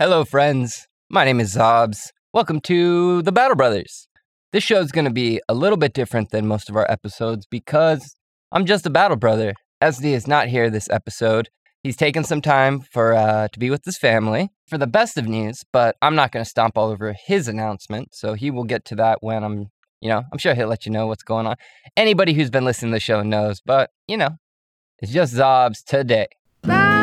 Hello, friends. My name is Xobbes. Welcome to the Battle Brothers. This show is going to be a little bit different than most of our episodes because I'm just a battle brother. SD is not here this episode. He's taken some time for uh, to be with his family for the best of news, but I'm not going to stomp all over his announcement. So he will get to that when I'm, you know, I'm sure he'll let you know what's going on. Anybody who's been listening to the show knows, but you know, it's just Xobbes today. Battle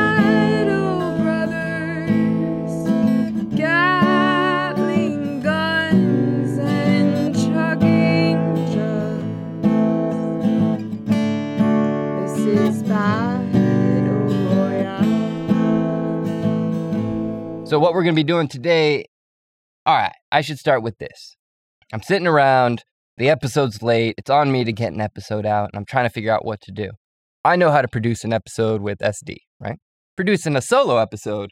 So, what we're going to be doing today, all right, I should start with this. I'm sitting around, the episode's late, it's on me to get an episode out, and I'm trying to figure out what to do. I know how to produce an episode with SD, right? Producing a solo episode,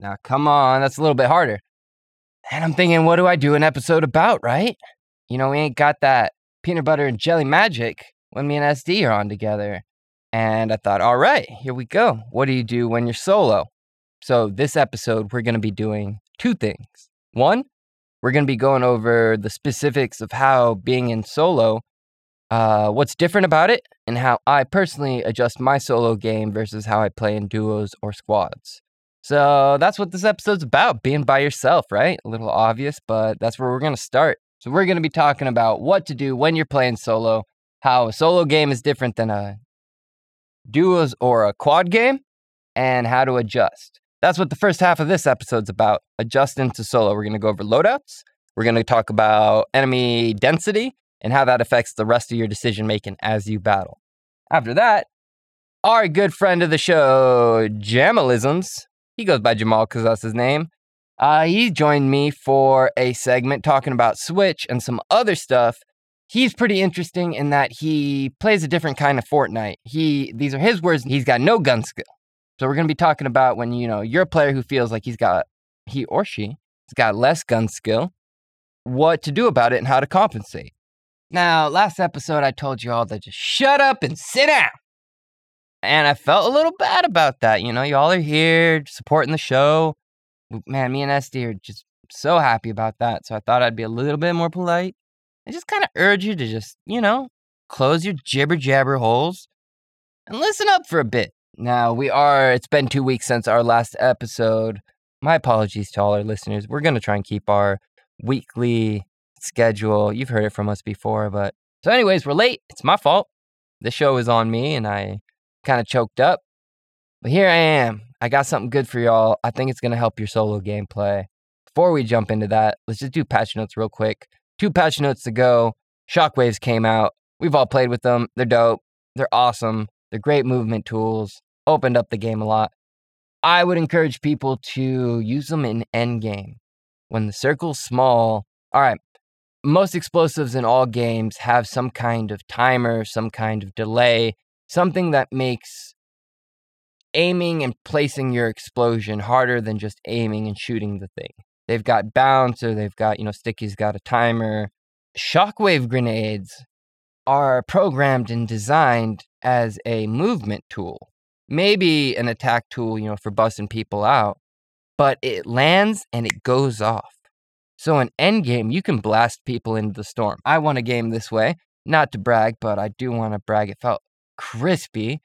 now come on, that's a little bit harder. And I'm thinking, what do I do an episode about, right? You know, we ain't got that peanut butter and jelly magic when me and SD are on together. And I thought, all right, here we go. What do you do when you're solo? So, this episode, we're going to be doing two things. One, we're going to be going over the specifics of how being in solo, uh, what's different about it, and how I personally adjust my solo game versus how I play in duos or squads. So, that's what this episode's about being by yourself, right? A little obvious, but that's where we're going to start. So, we're going to be talking about what to do when you're playing solo, how a solo game is different than a duos or a quad game, and how to adjust. That's what the first half of this episode's about adjusting to solo. We're going to go over loadouts. We're going to talk about enemy density and how that affects the rest of your decision making as you battle. After that, our good friend of the show, Jamalisms, he goes by Jamal because that's his name. Uh, he joined me for a segment talking about Switch and some other stuff. He's pretty interesting in that he plays a different kind of Fortnite. He these are his words. He's got no gun skill. So we're going to be talking about when you know you're a player who feels like he's got he or she has got less gun skill, what to do about it and how to compensate. Now, last episode I told you all to just shut up and sit down. And I felt a little bad about that. You know, y'all are here supporting the show. Man, me and SD are just so happy about that. So I thought I'd be a little bit more polite. I just kind of urge you to just, you know, close your jibber jabber holes and listen up for a bit. Now, we are, it's been two weeks since our last episode. My apologies to all our listeners. We're going to try and keep our weekly schedule. You've heard it from us before, but so, anyways, we're late. It's my fault. The show is on me and I kind of choked up. But here I am. I got something good for y'all. I think it's going to help your solo gameplay. Before we jump into that, let's just do patch notes real quick. Two patch notes to go. Shockwaves came out. We've all played with them. They're dope. They're awesome. They're great movement tools. Opened up the game a lot. I would encourage people to use them in endgame. When the circle's small, all right, most explosives in all games have some kind of timer, some kind of delay, something that makes aiming and placing your explosion harder than just aiming and shooting the thing. They've got bounce or they've got, you know, Sticky's got a timer. Shockwave grenades are programmed and designed as a movement tool, maybe an attack tool, you know, for busting people out, but it lands and it goes off. So in endgame, you can blast people into the storm. I won a game this way, not to brag, but I do want to brag. It felt crispy.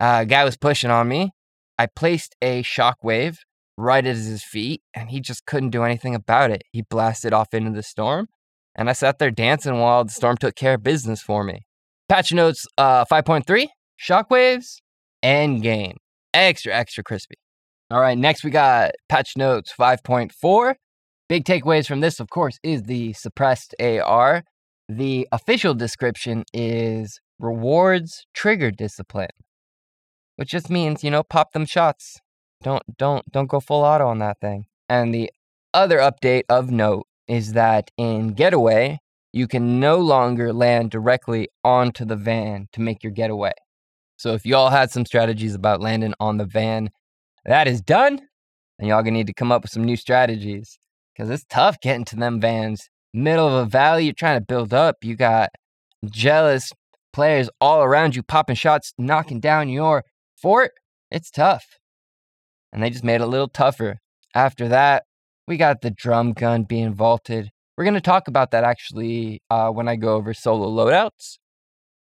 Uh, guy was pushing on me. I placed a shockwave right at his feet, and he just couldn't do anything about it. He blasted off into the storm, and I sat there dancing while the storm took care of business for me. Patch notes uh, 5.3 Shockwaves, Endgame. Extra, extra crispy. All right, next we got patch notes 5.4. Big takeaways from this, of course, is the suppressed AR. The official description is rewards trigger discipline, which just means, you know, pop them shots. Don't don't don't go full auto on that thing. And the other update of note is that in Getaway, you can no longer land directly onto the van to make your getaway. So if y'all had some strategies about landing on the van, that is done. And y'all gonna need to come up with some new strategies. Cause it's tough getting to them vans. Middle of a valley, you're trying to build up. You got jealous players all around you popping shots, knocking down your fort. It's tough. And they just made it a little tougher. After that, we got the drum gun being vaulted. We're going to talk about that actually uh, when I go over solo loadouts.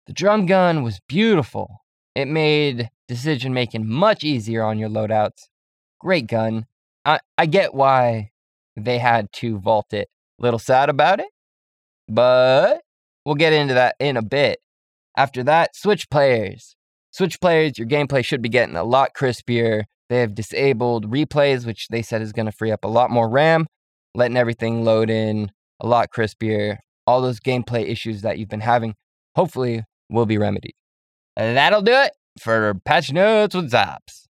The drum gun was beautiful. It made decision making much easier on your loadouts. Great gun. I, I get why they had to vault it. Little sad about it, but we'll get into that in a bit. After that, switch players. Switch players, your gameplay should be getting a lot crispier. They have disabled replays, which they said is going to free up a lot more RAM, letting everything load in a lot crispier. All those gameplay issues that you've been having, hopefully, will be remedied. And that'll do it for patch notes with Xobbes.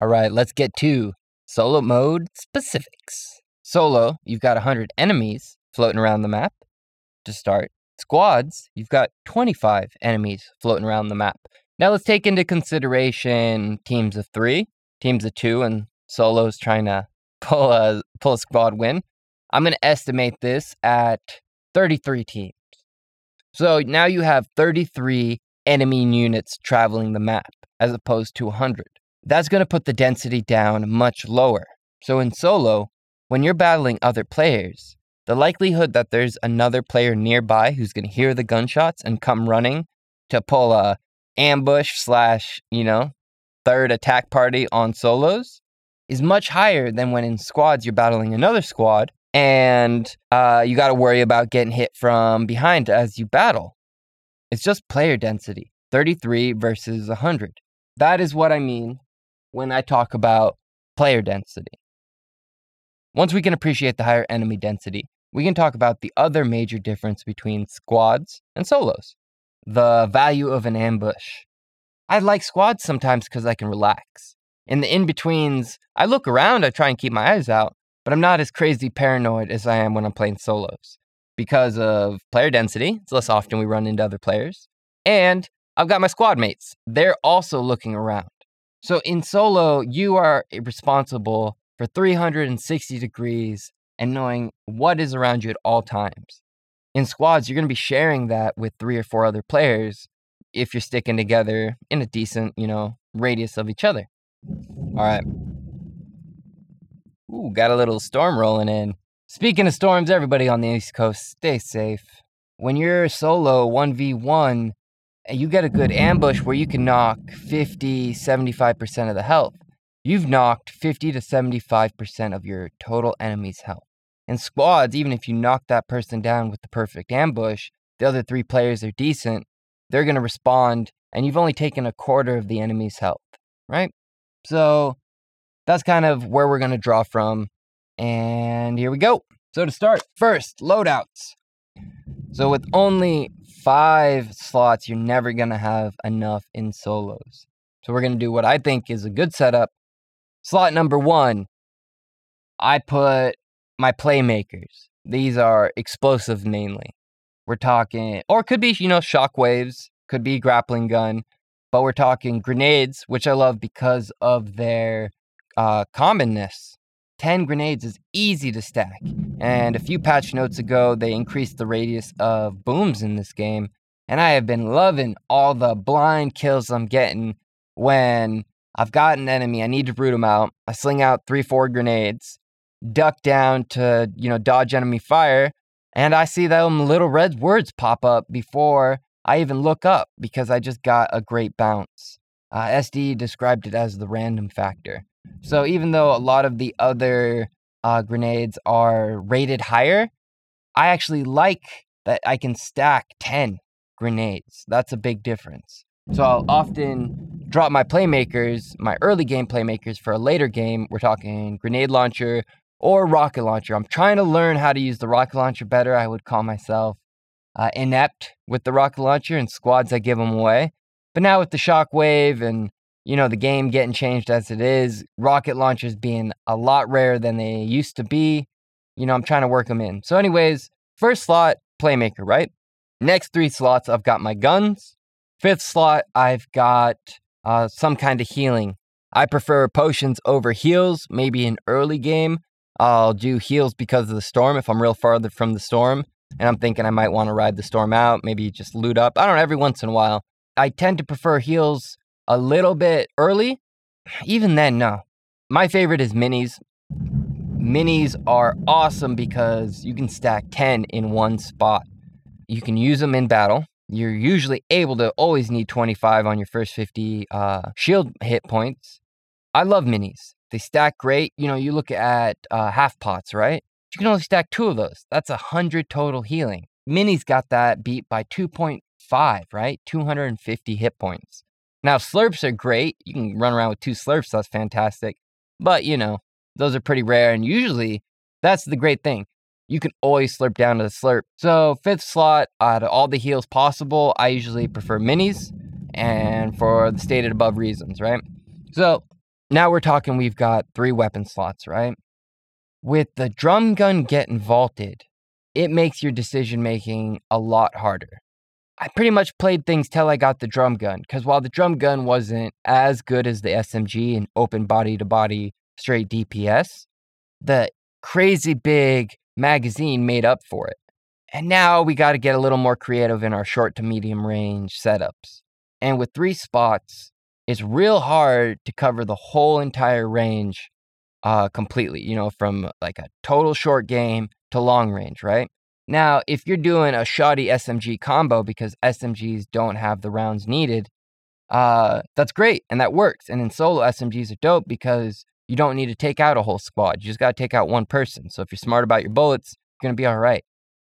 All right, let's get to solo mode specifics. Solo, you've got 100 enemies floating around the map to start. Squads, you've got 25 enemies floating around the map. Now let's take into consideration teams of three, teams of two, and solos trying to pull a pull a squad win. I'm going to estimate this at 33 teams. So now you have 33 enemy units traveling the map as opposed to 100. That's going to put the density down much lower. So in solo, when you're battling other players, the likelihood that there's another player nearby who's going to hear the gunshots and come running to pull a ambush slash, you know, third attack party on solos is much higher than when in squads you're battling another squad and uh, you got to worry about getting hit from behind as you battle. It's just player density 33 versus 100. That is what I mean when I talk about player density. Once we can appreciate the higher enemy density, we can talk about the other major difference between squads and solos the value of an ambush. I like squads sometimes because I can relax. In the in betweens, I look around, I try and keep my eyes out, but I'm not as crazy paranoid as I am when I'm playing solos because of player density. It's less often we run into other players. And I've got my squad mates. They're also looking around. So in solo, you are responsible for 360 degrees and knowing what is around you at all times. In squads, you're going to be sharing that with three or four other players if you're sticking together in a decent, you know, radius of each other. All right. Ooh, got a little storm rolling in. Speaking of storms, everybody on the East Coast, stay safe. When you're solo 1v1, and eh, you get a good ambush where you can knock 50, 75% of the health, you've knocked 50 to 75% of your total enemy's health. In squads, even if you knock that person down with the perfect ambush, the other three players are decent, they're going to respond, and you've only taken a quarter of the enemy's health, right? So that's kind of where we're going to draw from. And here we go. So to start, first, loadouts. So with only five slots, you're never going to have enough in solos. So we're going to do what I think is a good setup. Slot number one, I put my playmakers. These are explosive mainly. We're talking, or it could be, you know, shockwaves, could be grappling gun, but we're talking grenades, which I love because of their uh, commonness. 10 grenades is easy to stack. And a few patch notes ago, they increased the radius of booms in this game. And I have been loving all the blind kills I'm getting when I've got an enemy. I need to root them out. I sling out three, four grenades, duck down to, you know, dodge enemy fire. And I see them little red words pop up before I even look up because I just got a great bounce. Uh, SD described it as the random factor. So even though a lot of the other uh, grenades are rated higher, I actually like that I can stack 10 grenades. That's a big difference. So I'll often drop my playmakers, my early game playmakers for a later game. We're talking grenade launcher or rocket launcher. I'm trying to learn how to use the rocket launcher better. I would call myself uh, inept with the rocket launcher and squads I give them away. But now with the shockwave and you know the game getting changed as it is, rocket launchers being a lot rarer than they used to be, you know I'm trying to work them in. So, anyways, first slot playmaker, right? Next three slots I've got my guns. Fifth slot I've got uh, some kind of healing. I prefer potions over heals. Maybe in early game I'll do heals because of the storm if I'm real farther from the storm and I'm thinking I might want to ride the storm out, maybe just loot up. I don't know, every once in a while. I tend to prefer heals a little bit early. Even then, no. My favorite is minis. Minis are awesome because you can stack 10 in one spot. You can use them in battle. You're usually able to always need 25 on your first 50 uh, shield hit points. I love minis. They stack great. You know, you look at uh, half pots, right? You can only stack two of those. That's a 100 total healing. Minis got that beat by 2.5, right? 250 hit points. Now, slurps are great. You can run around with two slurps. That's fantastic. But, you know, those are pretty rare. And usually, that's the great thing. You can always slurp down to the slurp. So, fifth slot, out of all the heals possible, I usually prefer minis and for the stated above reasons, right? So, now we're talking we've got three weapon slots, right? With the drum gun getting vaulted, it makes your decision making a lot harder. I pretty much played things till I got the drum gun, because while the drum gun wasn't as good as the SMG and open body to body straight DPS, the crazy big magazine made up for it. And now we got to get a little more creative in our short to medium range setups. And with three spots, it's real hard to cover the whole entire range uh, completely, you know, from like a total short game to long range, right? Now, if you're doing a shoddy SMG combo because SMGs don't have the rounds needed, uh, that's great and that works. And in solo, SMGs are dope because you don't need to take out a whole squad. You just got to take out one person. So if you're smart about your bullets, you're going to be all right.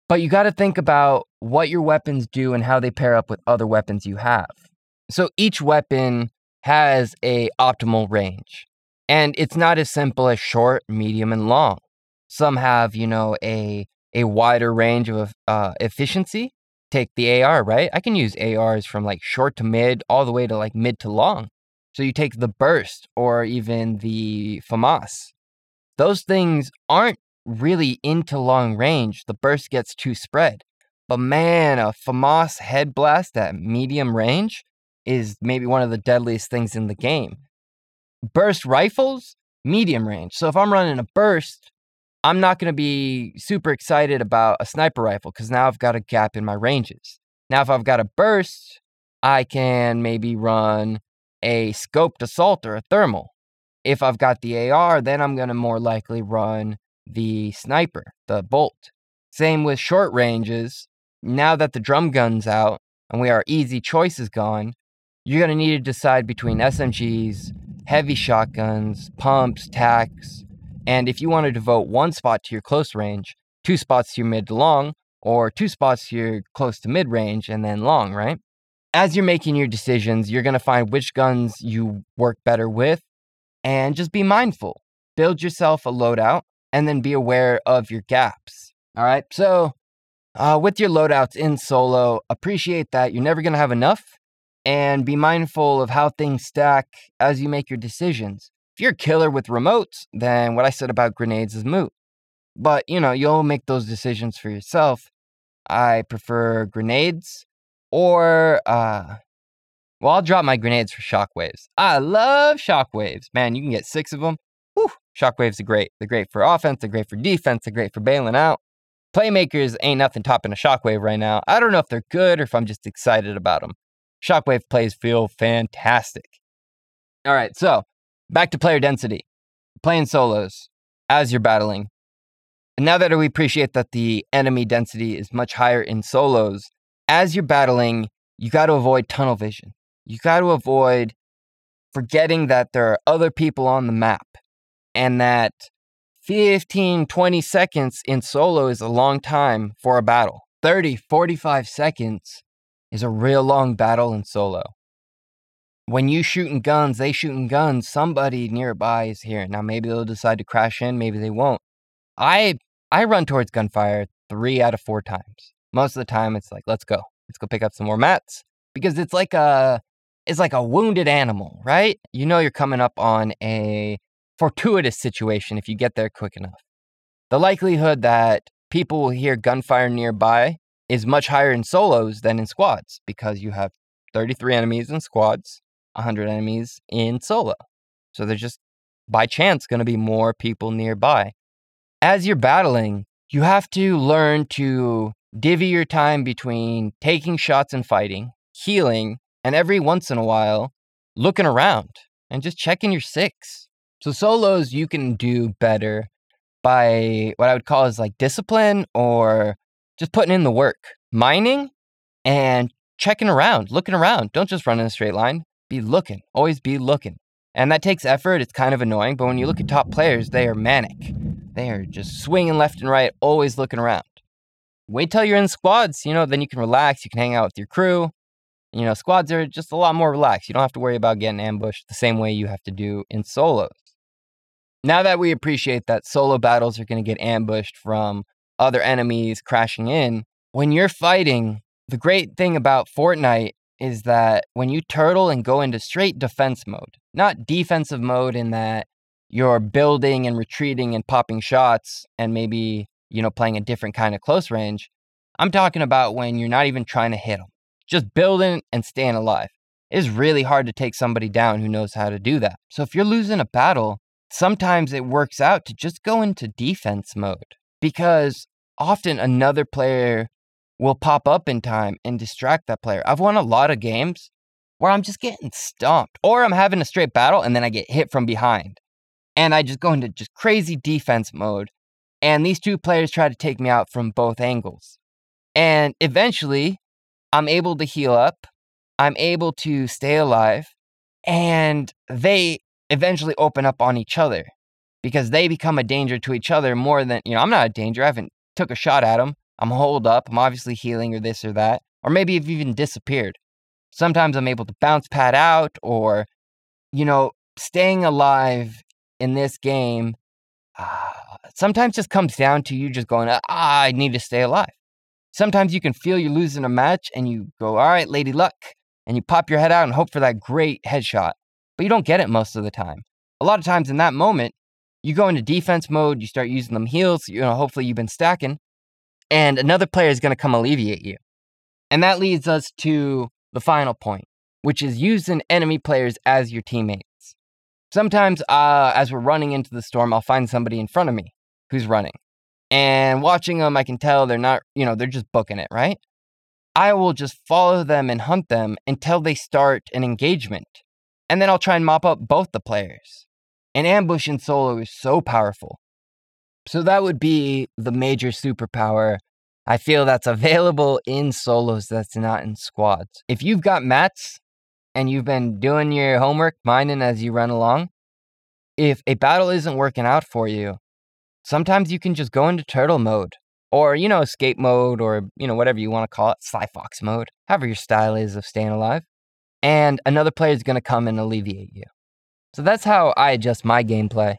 But you got to think about what your weapons do and how they pair up with other weapons you have. So each weapon has a optimal range. And it's not as simple as short, medium, and long. Some have, you know, a a wider range of uh, efficiency. Take the AR, right? I can use ARs from like short to mid, all the way to like mid to long. So you take the burst or even the FAMAS. Those things aren't really into long range. The burst gets too spread. But man, a FAMAS head blast at medium range is maybe one of the deadliest things in the game. Burst rifles, medium range. So if I'm running a burst, I'm not going to be super excited about a sniper rifle because now I've got a gap in my ranges. Now, if I've got a burst, I can maybe run a scoped assault or a thermal. If I've got the AR, then I'm going to more likely run the sniper, the bolt. Same with short ranges. Now that the drum gun's out and we are easy choices gone, you're going to need to decide between SMGs, heavy shotguns, pumps, tacks, and if you want to devote one spot to your close range, two spots to your mid to long, or two spots to your close to mid range and then long, right? As you're making your decisions, you're going to find which guns you work better with and just be mindful. Build yourself a loadout and then be aware of your gaps. All right. So, uh, with your loadouts in solo, appreciate that you're never going to have enough and be mindful of how things stack as you make your decisions. If you're a killer with remotes, then what I said about grenades is moot. But, you know, you'll make those decisions for yourself. I prefer grenades or, uh, well, I'll drop my grenades for shockwaves. I love shockwaves. Man, you can get six of them. Whew, shockwaves are great. They're great for offense, they're great for defense, they're great for bailing out. Playmakers ain't nothing topping a shockwave right now. I don't know if they're good or if I'm just excited about them. Shockwave plays feel fantastic. All right, so back to player density. Playing solos as you're battling. And now that we appreciate that the enemy density is much higher in solos, as you're battling, you got to avoid tunnel vision. You got to avoid forgetting that there are other people on the map and that 15, 20 seconds in solo is a long time for a battle. 30, 45 seconds is a real long battle in solo. When you shooting guns, they shooting guns, somebody nearby is here. Now maybe they'll decide to crash in, maybe they won't. I I run towards gunfire three out of four times. Most of the time it's like, let's go. Let's go pick up some more mats. Because it's like a it's like a wounded animal, right? You know you're coming up on a fortuitous situation if you get there quick enough. The likelihood that people will hear gunfire nearby is much higher in solos than in squads because you have 33 enemies in squads, 100 enemies in solo. So there's just by chance going to be more people nearby. As you're battling, you have to learn to divvy your time between taking shots and fighting, healing, and every once in a while, looking around and just checking your six. So solos you can do better by what I would call is like discipline or just putting in the work, mining and checking around, looking around. Don't just run in a straight line. Be looking, always be looking. And that takes effort. It's kind of annoying, but when you look at top players, they are manic. They are just swinging left and right, always looking around. Wait till you're in squads, you know, then you can relax, you can hang out with your crew. You know, squads are just a lot more relaxed. You don't have to worry about getting ambushed the same way you have to do in solos. Now that we appreciate that solo battles are going to get ambushed from other enemies crashing in, when you're fighting, the great thing about Fortnite is that when you turtle and go into straight defense mode, not defensive mode in that you're building and retreating and popping shots and maybe, you know, playing a different kind of close range. I'm talking about when you're not even trying to hit them, just building and staying alive. It's really hard to take somebody down who knows how to do that. So if you're losing a battle, sometimes it works out to just go into defense mode because often another player will pop up in time and distract that player. I've won a lot of games where I'm just getting stomped or I'm having a straight battle and then I get hit from behind. And I just go into just crazy defense mode. And these two players try to take me out from both angles. And eventually, I'm able to heal up. I'm able to stay alive. And they eventually open up on each other because they become a danger to each other more than, you know, I'm not a danger. I haven't took a shot at them. I'm holed up. I'm obviously healing or this or that. Or maybe I've even disappeared. Sometimes I'm able to bounce pad out or, you know, staying alive in this game uh, sometimes just comes down to you just going, ah, I need to stay alive. Sometimes you can feel you're losing a match and you go, all right, lady luck. And you pop your head out and hope for that great headshot. But you don't get it most of the time. A lot of times in that moment, you go into defense mode, you start using them heals, you know, hopefully you've been stacking, and another player is going to come alleviate you. And that leads us to the final point, which is using enemy players as your teammates. Sometimes, uh, as we're running into the storm, I'll find somebody in front of me who's running. And watching them, I can tell they're not, you know, they're just booking it, right? I will just follow them and hunt them until they start an engagement. And then I'll try and mop up both the players. An ambush in solo is so powerful. So that would be the major superpower I feel that's available in solos that's not in squads. If you've got mats and you've been doing your homework, mining as you run along, if a battle isn't working out for you, sometimes you can just go into turtle mode or, you know, escape mode or, you know, whatever you want to call it, Sly Fox mode, however your style is of staying alive. And another player is going to come and alleviate you. So that's how I adjust my gameplay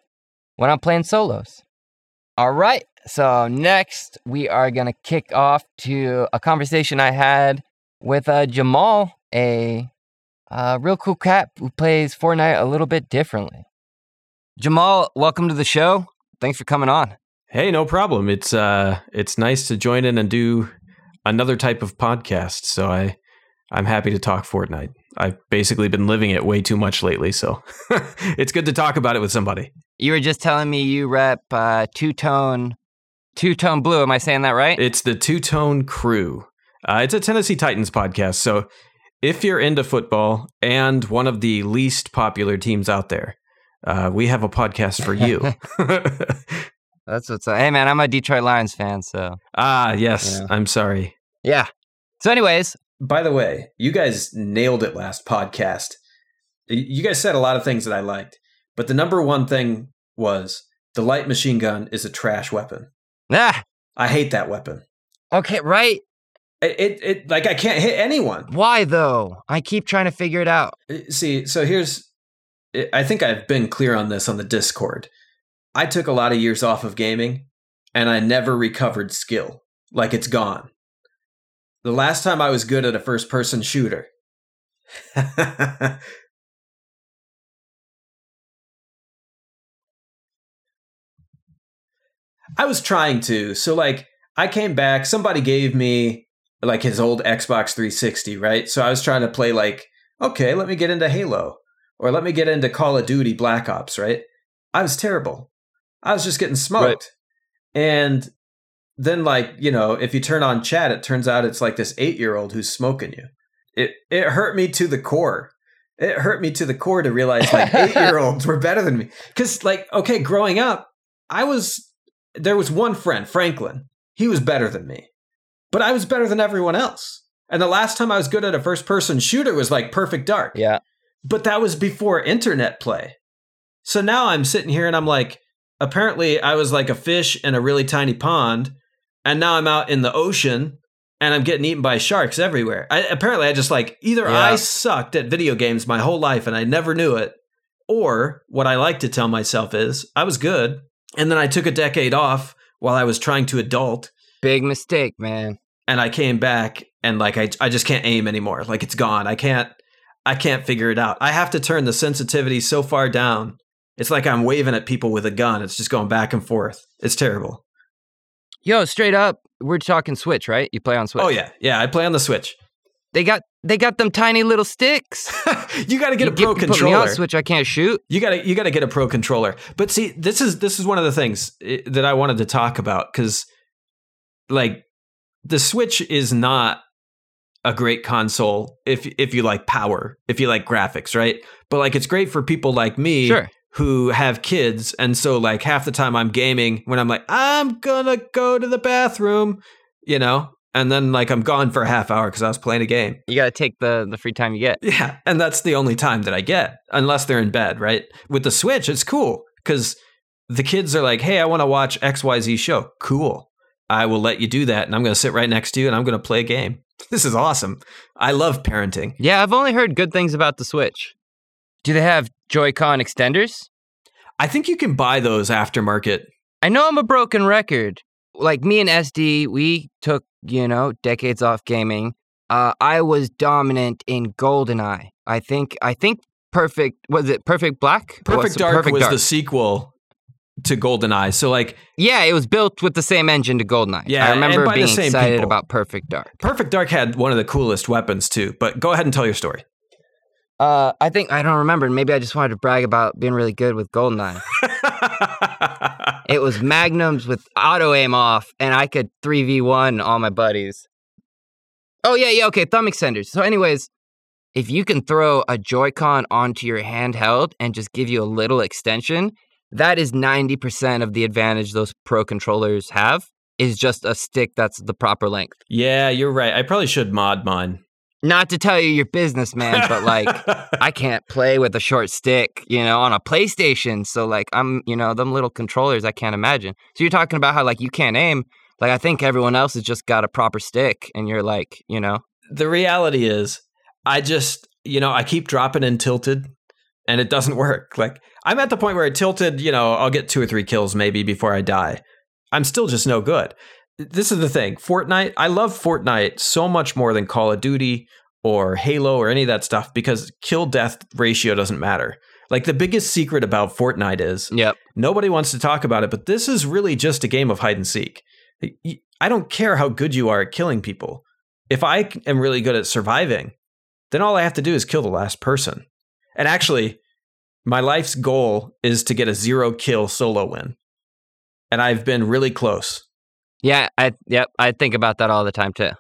when I'm playing solos. All right. So next, we are going to kick off to a conversation I had with uh, Jamal, a uh, real cool cat who plays Fortnite a little bit differently. Jamal, welcome to the show. Thanks for coming on. Hey, no problem. It's uh it's nice to join in and do another type of podcast. So I I'm happy to talk Fortnite. I've basically been living it way too much lately, so it's good to talk about it with somebody. You were just telling me you rep uh, two tone, two tone blue. Am I saying that right? It's the Two Tone Crew. Uh, it's a Tennessee Titans podcast. So if you're into football and one of the least popular teams out there, uh, we have a podcast for you. That's what's up. Hey man, I'm a Detroit Lions fan, so ah, yes. Yeah. I'm sorry. yeah. So, anyways, By the way, you guys nailed it last podcast. You guys said a lot of things that I liked, but the number one thing was the light machine gun is a trash weapon. ah, I hate that weapon. okay, right. It, it, it like I can't hit anyone. Why though? I keep trying to figure it out. Uh, See, so here's I think I've been clear on this on the Discord. I took a lot of years off of gaming and I never recovered skill. Like it's gone. The last time I was good at a first person shooter. I was trying to. So like I came back, somebody gave me like his old Xbox 360, right? So I was trying to play like, okay, let me get into Halo or let me get into Call of Duty Black Ops, right? I was terrible. I was just getting smoked. And then like, you know, if you turn on chat, it turns out it's like this 8-year-old who's smoking you. It it hurt me to the core. It hurt me to the core to realize like 8-year-olds were better than me. Cuz like okay, growing up, I was there was one friend, Franklin. He was better than me, but I was better than everyone else. And the last time I was good at a first person shooter was like Perfect Dark. Yeah. But that was before internet play. So now I'm sitting here and I'm like, apparently I was like a fish in a really tiny pond, and now I'm out in the ocean and I'm getting eaten by sharks everywhere. I, apparently, I just like either Yeah. I sucked at video games my whole life and I never knew it, or what I like to tell myself is I was good, and then I took a decade off while I was trying to adult, Big mistake, man. and I came back and like I I just can't aim anymore. Like it's gone. I can't I can't figure it out. I have to turn the sensitivity so far down. It's like I'm waving at people with a gun. It's just going back and forth. It's terrible. Yo, straight up, we're talking Switch, right? You play on Switch. Oh yeah, yeah. I play on the Switch. They got they got them tiny little sticks. you got to get You a pro you Put me controller. on Switch, I can't shoot. You got to you got to get a pro controller. But see, this is this is one of the things eh, that I wanted to talk about cuz like the Switch is not a great console if if you like power, if you like graphics, right? But like it's great for people like me Sure. who have kids and so like half the time I'm gaming when I'm like I'm going to go to the bathroom, you know? And then like I'm gone for a half hour cuz I was playing a game. You got to take the the free time you get. Yeah, and that's the only time that I get, unless they're in bed, right? With the Switch, it's cool because the kids are like, "Hey, I want to watch X Y Z show." Cool, I will let you do that, and I'm going to sit right next to you, and I'm going to play a game. This is awesome. I love parenting. Yeah, I've only heard good things about the Switch. Do they have Joy-Con extenders? I think you can buy those aftermarket. I know I'm a broken record. Like me and SD, we took, you know, decades off gaming. Uh, I was dominant in GoldenEye. I think I think Perfect was it Perfect Black? Perfect Dark Perfect was Dark? the sequel to GoldenEye. So like, Yeah, it was built with the same engine to GoldenEye. Yeah, I remember being excited people. about Perfect Dark. Perfect Dark had one of the coolest weapons too. But go ahead and tell your story. Uh, I think I don't remember. Maybe I just wanted to brag about being really good with GoldenEye. It was magnums with auto aim off, and I could 3v1 all my buddies. Oh, yeah, yeah, okay, thumb extenders. So, anyways, if you can throw a Joy-Con onto your handheld and just give you a little extension, that is 90% of the advantage those pro controllers have is just a stick that's the proper length. yeah, you're right. I probably should mod mine. Not to tell you your business, man, but like I can't play with a short stick, you know, on a PlayStation. So like I'm, you know, them little controllers I can't imagine. So you're talking about how like you can't aim. Like I think everyone else has just got a proper stick and you're like, you know, the reality is I just, you know, I keep dropping in tilted and it doesn't work. Like I'm at the point where I tilted, you know, I'll get two or three kills maybe before I die. I'm still just no good. This is the thing. Fortnite, I love Fortnite so much more than Call of Duty or Halo or any of that stuff because kill death ratio doesn't matter. Like the biggest secret about Fortnite is yep. Nobody wants to talk about it, but this is really just a game of hide and seek. I don't care how good you are at killing people. If I am really good at surviving, then all I have to do is kill the last person. And actually, my life's goal is to get a zero kill solo win. And I've been really close. Yeah, I yep, I think about that all the time too.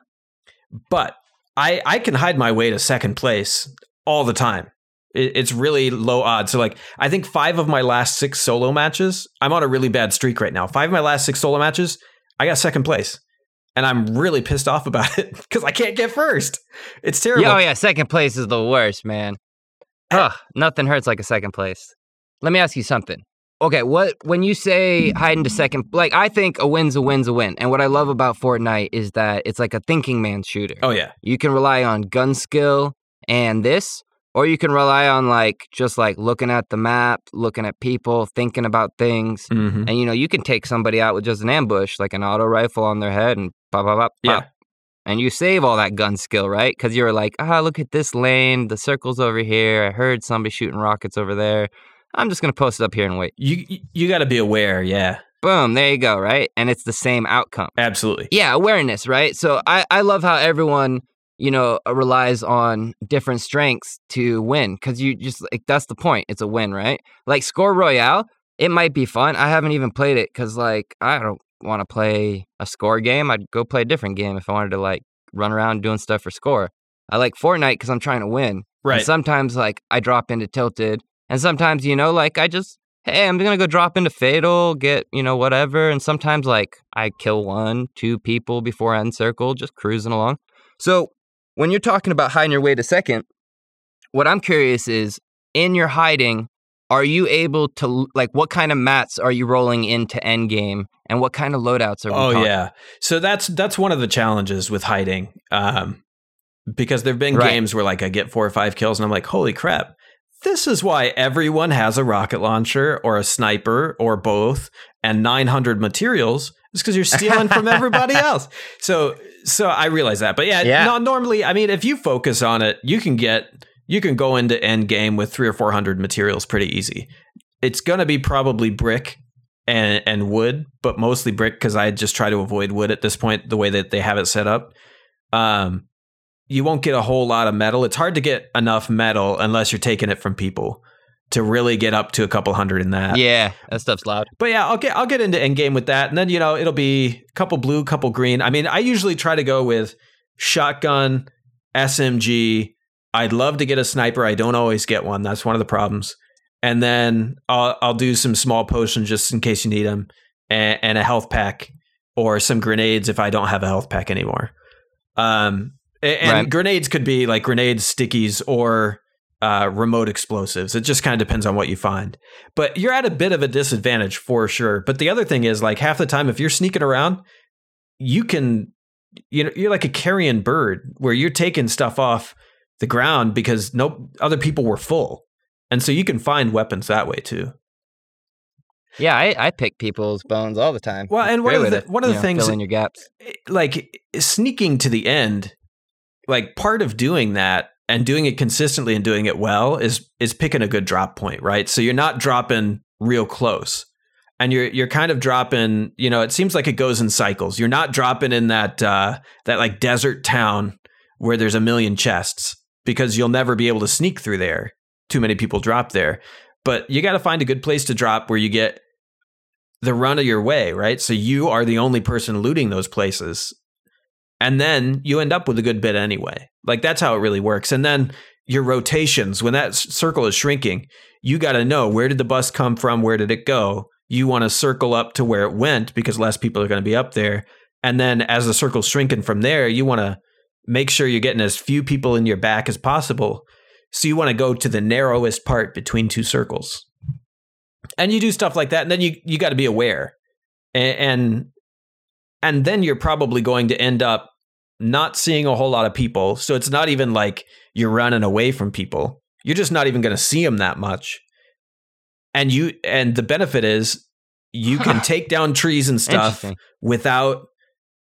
But I, I can hide my way to second place all the time. It, it's really low odds. So, like, I think five of my last six solo matches, I'm on a really bad streak right now. Five of my last six solo matches, I got second place. And I'm really pissed off about it because I can't get first. It's terrible. Yeah, oh yeah, second place is the worst, man. Eh Ugh, nothing hurts like a second place. Let me ask you something. Okay, what when you say hide into second, like I think a win's a win's a win. And what I love about Fortnite is that it's like a thinking man shooter. Oh, yeah. You can rely on gun skill and this, or you can rely on like just like looking at the map, looking at people, thinking about things. hmm And you know, you can take somebody out with just an ambush, like an auto rifle on their head and pop, pop, pop, Yeah. pop. And you save all that gun skill, right? Because you're like, ah, look at this lane. The circle's over here. I heard somebody shooting rockets over there. I'm just going to post it up here and wait. You, you got to be aware. Yeah. Boom, there you go, right? And it's the same outcome. Absolutely. Yeah, awareness, right? So I, I love how everyone, you know, uh, relies on different strengths to win because you just like that's the point. It's a win, right? Like Score Royale, it might be fun. I haven't even played it because like I don't want to play a score game. I'd go play a different game if I wanted to like run around doing stuff for score. I like Fortnite because I'm trying to win. And Right. sometimes like I drop into tilted, and sometimes you know like I just hey, I'm gonna go drop into Fatal, get you know whatever, and sometimes like I kill one, two people before I end circle, just cruising along. So when you're talking about hiding your way to second, what I'm curious is in your hiding, are you able to like what kind of mats are you rolling into end game, and what kind of loadouts are? We Oh talking? yeah. So that's that's one of the challenges with hiding. Um because there've been Right. games where like I get 4 or 5 kills and I'm like, "Holy crap. This is why everyone has a rocket launcher or a sniper or both and 900 materials is cuz you're stealing from everybody else." So so I realize that. But yeah, Yeah. no normally, I mean, if you focus on it, you can get you can go into end game with 3 or 400 materials pretty easy. It's going to be probably brick and and wood, but mostly brick because I just try to avoid wood at this point. The way that they have it set up, um, you won't get a whole lot of metal. It's hard to get enough metal unless you're taking it from people to really get up to a couple hundred in that. yeah, that stuff's loud. But yeah, I'll get I'll get into end game with that, and then you know it'll be a couple blue, couple green. I mean, I usually try to go with shotgun, SMG. I'd love to get a sniper. I don't always get one. That's one of the problems. And then I'll I'll do some small potions just in case you need them, and, and a health pack or some grenades if I don't have a health pack anymore. Um, and Right. grenades could be like grenades, stickies, or uh, remote explosives. It just kind of depends on what you find but you're at a bit of a disadvantage for sure. But the other thing is like half the time if you're sneaking around, you can you know you're like a carrion bird where you're taking stuff off the ground because no other people were full. And so you can find weapons that way too. Yeah, I, I pick people's bones all the time. Well, and one of the- to, one of the know, things- fill in your gaps. Like sneaking to the end, like part of doing that and doing it consistently and doing it well is is picking a good drop point, right? So you're not dropping real close. And you're you're kind of dropping, you know, it seems like it goes in cycles. You're not dropping in that uh that like desert town where there's a million chests because you'll never be able to sneak through there. Too many people drop there. But you got to find a good place to drop where you get the run of your way, right? So you are the only person looting those places. And then you end up with a good bit anyway. Like that's how it really works. And then your rotations, when that circle is shrinking, you got to know where did the bus come from? Where did it go? You want to circle up to where it went because less people are going to be up there. And then as the circle's shrinking from there, you want to make sure you're getting as few people in your back as possible. So you want to go to the narrowest part between two circles. And you do stuff like that. And then you, you got to be aware. And, and and then you're probably going to end up not seeing a whole lot of people. So it's not even like you're running away from people. You're just not even going to see them that much. And you and the benefit is you can take down trees and stuff without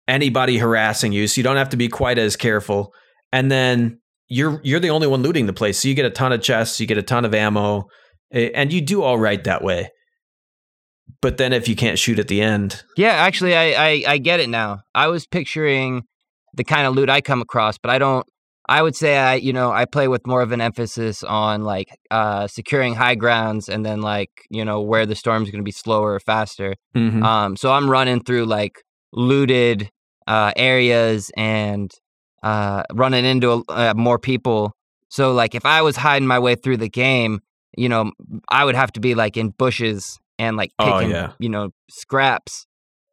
anybody harassing you. So you don't have to be quite as careful. And then you're you're the only one looting the place. So you get a ton of chests, you get a ton of ammo, and you do all right that way. But then if you can't shoot at the end, Yeah, actually, I, I I get it now. I was picturing the kind of loot I come across, but I don't. I would say I you know I play with more of an emphasis on like uh, securing high grounds and then like you know where the storm's going to be slower or faster. Mhm. Um, so I'm running through like looted uh, areas and uh, running into uh, more people. So like if I was hiding my way through the game, you know, I would have to be like in bushes and like Oh, picking, yeah. you know, scraps.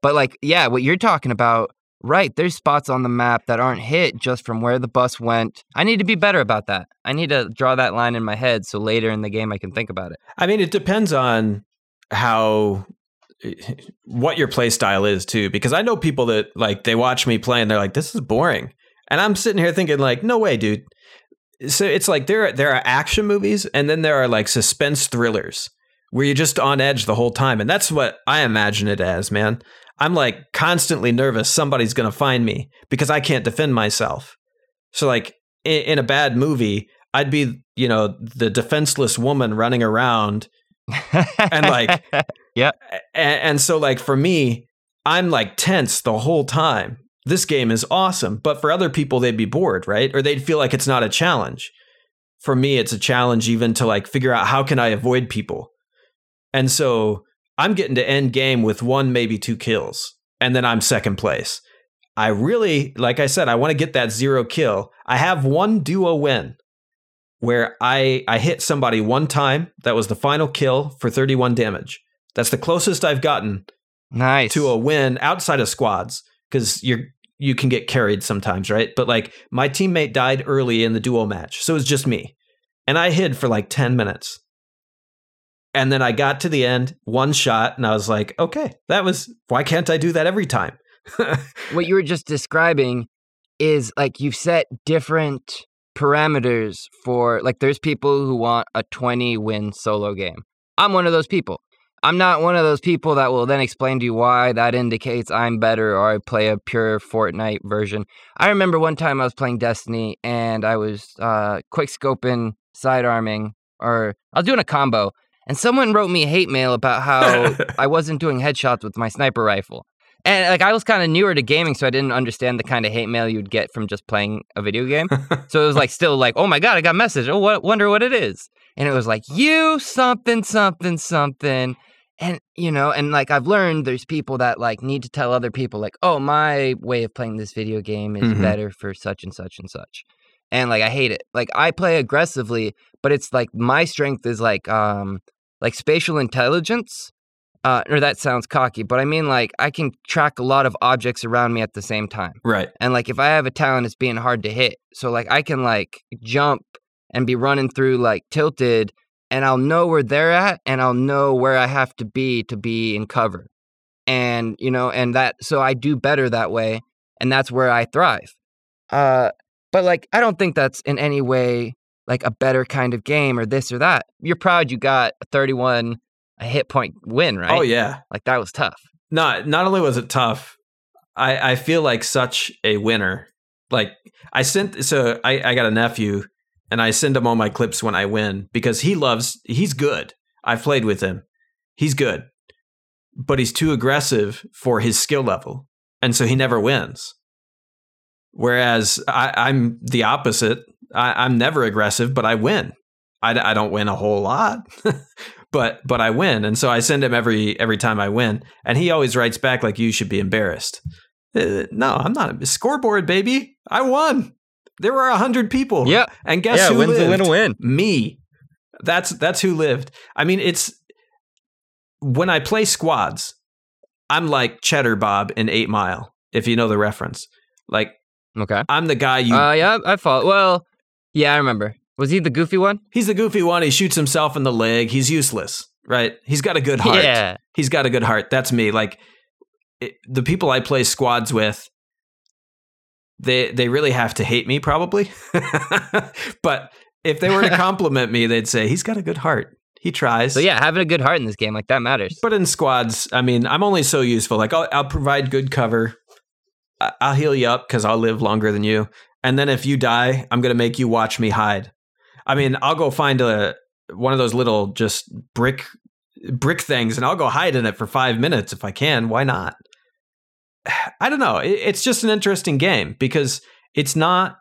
But like, yeah, what you're talking about, right? There's spots on the map that aren't hit just from where the bus went. I need to be better about that. I need to draw that line in my head so later in the game I can think about it. I mean, it depends on how what your play style is too. Because I know people that like they watch me play and they're like, "This is boring," and I'm sitting here thinking like, "No way, dude." So it's like there there are action movies and then there are like suspense thrillers where you're just on edge the whole time, and that's what I imagine it as, man. I'm like constantly nervous somebody's gonna find me because I can't defend myself. So like in, in a bad movie, I'd be you know the defenseless woman running around And, like, A- and, so like for me i'm like tense the whole time. This game is awesome but for other people they'd be bored right? Or they'd feel like it's not a challenge. For me it's a challenge even to like figure out how can i avoid people. And so i'm getting to end game with one maybe two kills and then i'm second place i really like i said i want to get that zero kill i have one duo win where I I hit somebody one time. That was the final kill for 31 damage. That's the closest I've gotten Nice. to a win outside of squads because you're you can get carried sometimes, right? But like my teammate died early in the duo match, so it was just me, and I hid for like 10 minutes. And then I got to the end, one shot, and I was like, okay, that was why can't I do that every time? what you were just describing is like you've set different parameters for like there's people who want a 20 win solo game. I'm one of those people. I'm not one of those people that will then explain to you why that indicates I'm better or I play a pure Fortnite version. I remember one time I was playing Destiny and I was uh, quick scoping, sidearming, or I was doing a combo, and someone wrote me hate mail about how I wasn't doing headshots with my sniper rifle. And like I was kind of newer to gaming, so I didn't understand the kind of hate mail you'd get from just playing a video game. so it was like still like, oh my god, I got a message. Oh, what, wonder what it is. And it was like you something something something. And you know, and like I've learned, there's people that like need to tell other people like, oh, my way of playing this video game is Mhm. better for such and such and such. And like I hate it. Like I play aggressively, but it's like my strength is like um like spatial intelligence uh, or that sounds cocky, but I mean like I can track a lot of objects around me at the same time. right. And like if I have a talent, it's being hard to hit. So like I can like jump and be running through like tilted, and I'll know where they're at, and I'll know where I have to be to be in cover. And you know, and that so I do better that way, and that's where I thrive. Uh, but like I don't think that's in any way like a better kind of game or this or that. You're proud you got a 31 a hit point win, oh, right? Oh yeah. Like that was tough. Not not only was it tough, I I feel like such a winner. Like I sent so I I got a nephew and I send him all my clips when I win because he loves he's good. I've played with him. He's good. But he's too aggressive for his skill level. And so he never wins. Whereas I, I'm the opposite. I, I'm never aggressive, but I win. I, I don't win a whole lot, but but I win, and so I send him every every time I win, and he always writes back like, "You should be embarrassed." Uh, no, I'm not. Scoreboard, baby. I won. There were a hundred people. Yeah. and guess yeah, who win's lived? win a win. Me. That's that's who lived. I mean, it's when I play squads, I'm like Cheddar Bob in Eight Mile, if you know the reference. Like Okay. I'm the guy you. Uh, yeah, I follow. Well, yeah, I remember. Was he the goofy one? he's the goofy one. He shoots himself in the leg. He's useless, right? He's got a good heart. Yeah. He's got a good heart. That's me. Like it, the people I play squads with, they they really have to hate me probably. but if they were to compliment me, they'd say he's got a good heart. He tries. So yeah, having a good heart in this game, like that matters. But in squads, I mean, I'm only so useful. Like I'll, I'll provide good cover. I- I'll heal you up because I'll live longer than you. And then if you die, I'm gonna make you watch me hide. I mean, I'll go find a one of those little just brick brick things, and I'll go hide in it for five minutes if I can. Why not? I don't know. It's just an interesting game because it's not.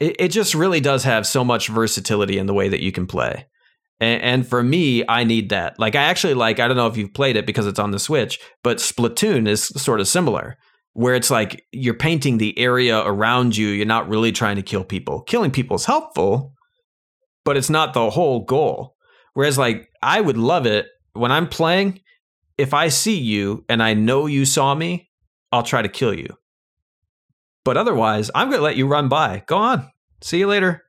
It, just really does have so much versatility in the way that you can play. And for me, I need that. Like, I actually like, I don't know if you've played it because it's on the Switch, but Splatoon is sort of similar, where it's like you're painting the area around you. You're not really trying to kill people. Killing people is helpful, but it's not the whole goal. Whereas, like, I would love it when I'm playing. If I see you and I know you saw me, I'll try to kill you. But otherwise, I'm going to let you run by. Go on. See you later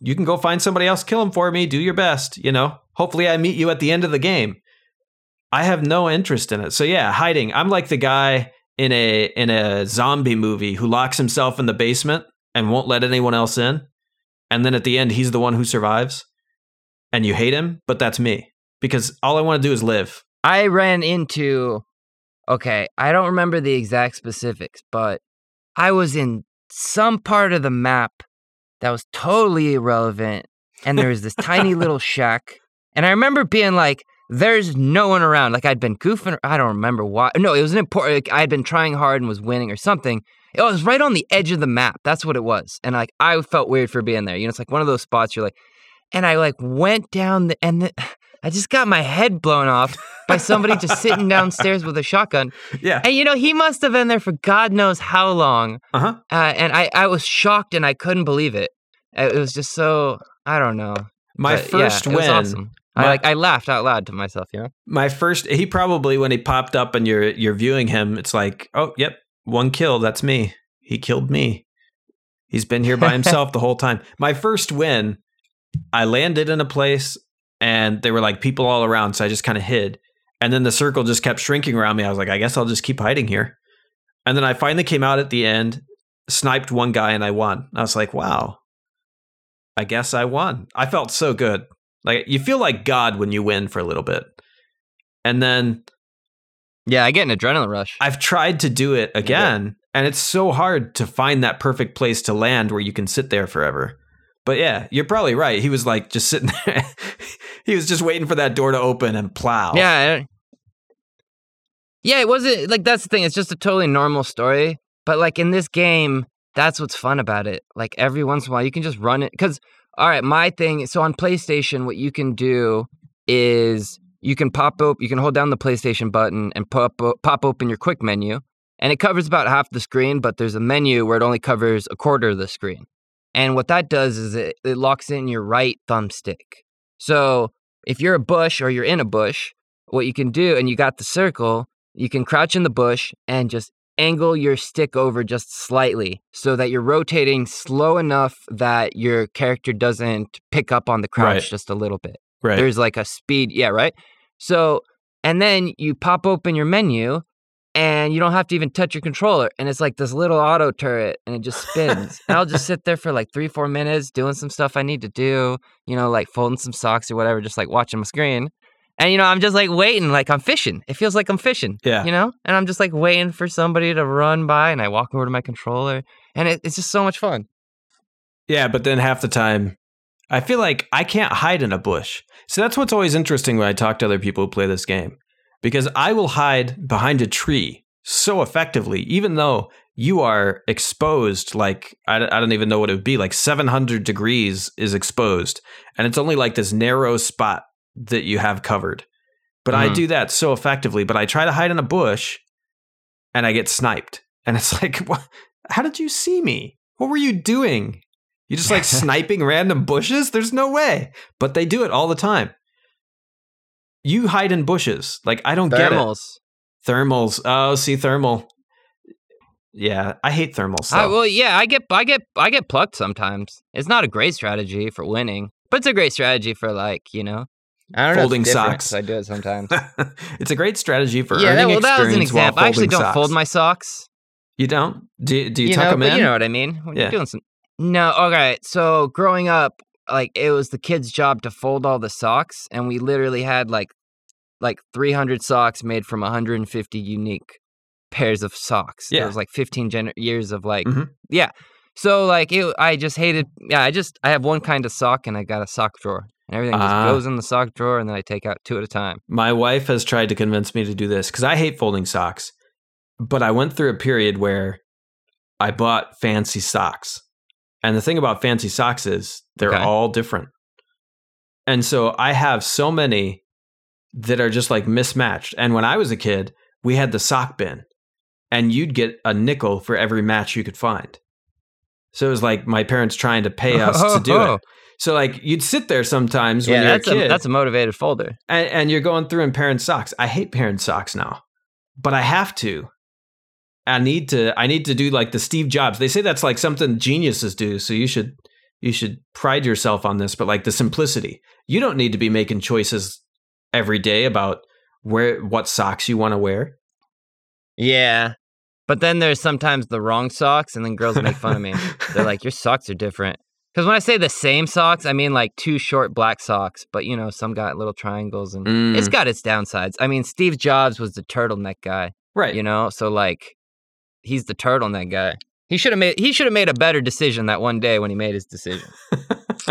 you can go find somebody else, kill him for me, do your best, you know. Hopefully I meet you at the end of the game. I have no interest in it. So yeah, hiding. I'm like the guy in a in a zombie movie who locks himself in the basement and won't let anyone else in. And then at the end he's the one who survives. And you hate him, but that's me. Because all I want to do is live. I ran into, okay, I don't remember the exact specifics, but I was in some part of the map that was totally irrelevant. And there was this tiny little shack. And I remember being like, there's no one around. Like I'd been goofing. I don't remember why. No, it was an important. Like, I'd been trying hard and was winning or something. It was right on the edge of the map. That's what it was. And like I felt weird for being there. You know, it's like one of those spots you're like, and I like went down the and the, I just got my head blown off by somebody just sitting downstairs with a shotgun. Yeah. And you know, he must have been there for God knows how long. Uh-huh. Uh, and I, I was shocked and I couldn't believe it. It was just so I don't know. My But, yeah, first was win. awesome. I my- like I laughed out loud to myself, you know. My first. He probably when he popped up and you're you're viewing him, it's like, oh, yep, one kill. That's me. He killed me. He's been here by himself the whole time. My first win, I landed in a place and there were like people all around, so I just kind of hid. And then the circle just kept shrinking around me. I was like, I guess I'll just keep hiding here. And then I finally came out at the end, sniped one guy, and I won. I was like, wow, I guess I won. I felt so good. Like you feel like God when you win for a little bit. And then Yeah, I get an adrenaline rush. I've tried to do it again, and it's so hard to find that perfect place to land where you can sit there forever. But yeah, you're probably right. He was like just sitting there. he was just waiting for that door to open and plow. Yeah. Yeah, it wasn't like that's the thing. It's just a totally normal story. But like in this game, that's what's fun about it. Like every once in a while, you can just run it. Because, all right, my thing. So on PlayStation, what you can do is you can pop up, you can hold down the PlayStation button and pop pop open your quick menu, and it covers about half the screen. But there's a menu where it only covers a quarter of the screen. And what that does is it, it locks in your right thumbstick. So if you're a bush or you're in a bush, what you can do, and you got the circle, you can crouch in the bush and just angle your stick over just slightly so that you're rotating slow enough that your character doesn't pick up on the crouch Right. just a little bit. right. There's like a speed, yeah, right? So, and then you pop open your menu and you don't have to even touch your controller. And it's like this little auto turret and it just spins. and I'll just sit there for like three, four minutes doing some stuff I need to do, you know, like folding some socks or whatever, just like watching my screen. And, you know, I'm just like waiting, like I'm fishing. It feels like I'm fishing, yeah. you know? And I'm just like waiting for somebody to run by and I walk over to my controller. And it, it's just so much fun. Yeah, but then half the time, I feel like I can't hide in a bush. So that's what's always interesting when I talk to other people who play this game, because I will hide behind a tree so effectively, even though you are exposed. Like I, I don't even know what it would be. Like 700 degrees is exposed, and it's only like this narrow spot that you have covered. But I Mhm. do that so effectively. But I try to hide in a bush, and I get sniped. And it's like, what? how did you see me? What were you doing? You just like sniping random bushes? There's no way. But they do it all the time. You hide in bushes. Like I don't get it. Thermals. Thermals. Oh, see thermal. Yeah, I hate thermals. I, well, yeah, I get, I get, I get plucked sometimes. It's not a great strategy for winning, but it's a great strategy for like, you know, I don't Folding know. it's different I do it sometimes. it's a great strategy for yeah, that, earning well, that was an experience while example. I actually folding don't fold socks. my socks. You don't? Do, do you, You, tuck know, them in? you know what I mean. When Yeah. you're doing some. No, okay. So growing up, like it was the kid's job to fold all the socks, and we literally had like, like 300 socks made from 150 unique pairs of socks. Yeah. It was like 15 gener- years of like, Mhm. yeah. So like it, I just hated. Yeah, I just I have one kind of sock, and I got a sock drawer, and everything just Ah. goes in the sock drawer, and then I take out two at a time. My wife has tried to convince me to do this because I hate folding socks. But I went through a period where I bought fancy socks. And the thing about fancy socks is they're Okay. all different. And so I have so many that are just like mismatched. And when I was a kid, we had the sock bin, and you'd get a nickel for every match you could find. So it was like my parents trying to pay us to do it. So like you'd sit there sometimes when Yeah, you're that's a kid a that's a motivated folder. and, and you're going through and pairing socks. I hate pairing socks now, but I have to. I need to. I need to do like the Steve Jobs. They say that's like something geniuses do. So you should you should pride yourself on this. But like the simplicity, you don't need to be making choices every day about where what socks you want to wear. Yeah. But then there's sometimes the wrong socks, and then girls make fun of me. They're like, "Your socks are different." Because when I say the same socks, I mean like two short black socks, but you know, some got little triangles, and Mm, it's got its downsides. I mean, Steve Jobs was the turtleneck guy, right. you know, so like, he's the turtleneck guy. He should have made he should have made a better decision that one day when he made his decision.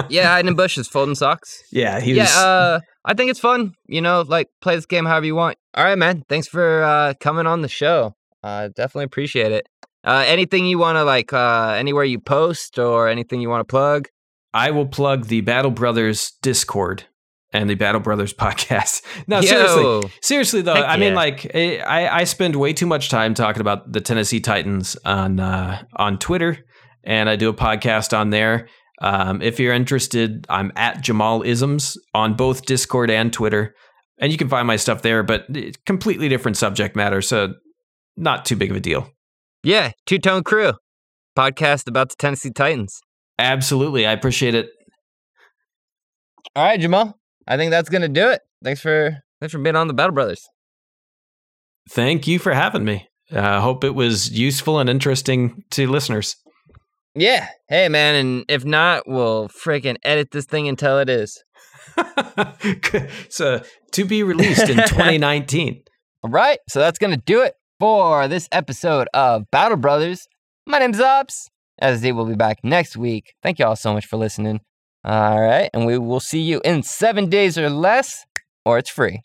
yeah, hiding in bushes, folding socks. yeah, he yeah, uh, I think it's fun. You know, like play this game however you want. All right, man. Thanks for uh, coming on the show. Uh, definitely appreciate it. Uh, anything you want to like, uh, anywhere you post or anything you want to plug? I will plug the Battle Brothers Discord and the Battle Brothers podcast. No, Yo. seriously, Seriously though, Heck I mean, like eh, I, I spend way too much time talking about the Tennessee Titans on uh, on Twitter, and I do a podcast on there. Um, if you're interested, I'm at Jamal Isms on both Discord and Twitter, and you can find my stuff there. But it's completely different subject matter, so not too big of a deal. Yeah, Two Tone Crew podcast about the Tennessee Titans. Absolutely, I appreciate it. All right, Jamal. I think that's gonna do it. Thanks for thanks for being on the Battle Brothers. Thank you for having me. I uh, hope it was useful and interesting to listeners. Yeah. Hey, man. And if not, we'll freaking edit this thing until it is. so to be released in 2019. All right. So that's going to do it for this episode of Battle Brothers. My name's Ops. As they will be back next week. Thank you all so much for listening. All right. And we will see you in seven days or less, or it's free.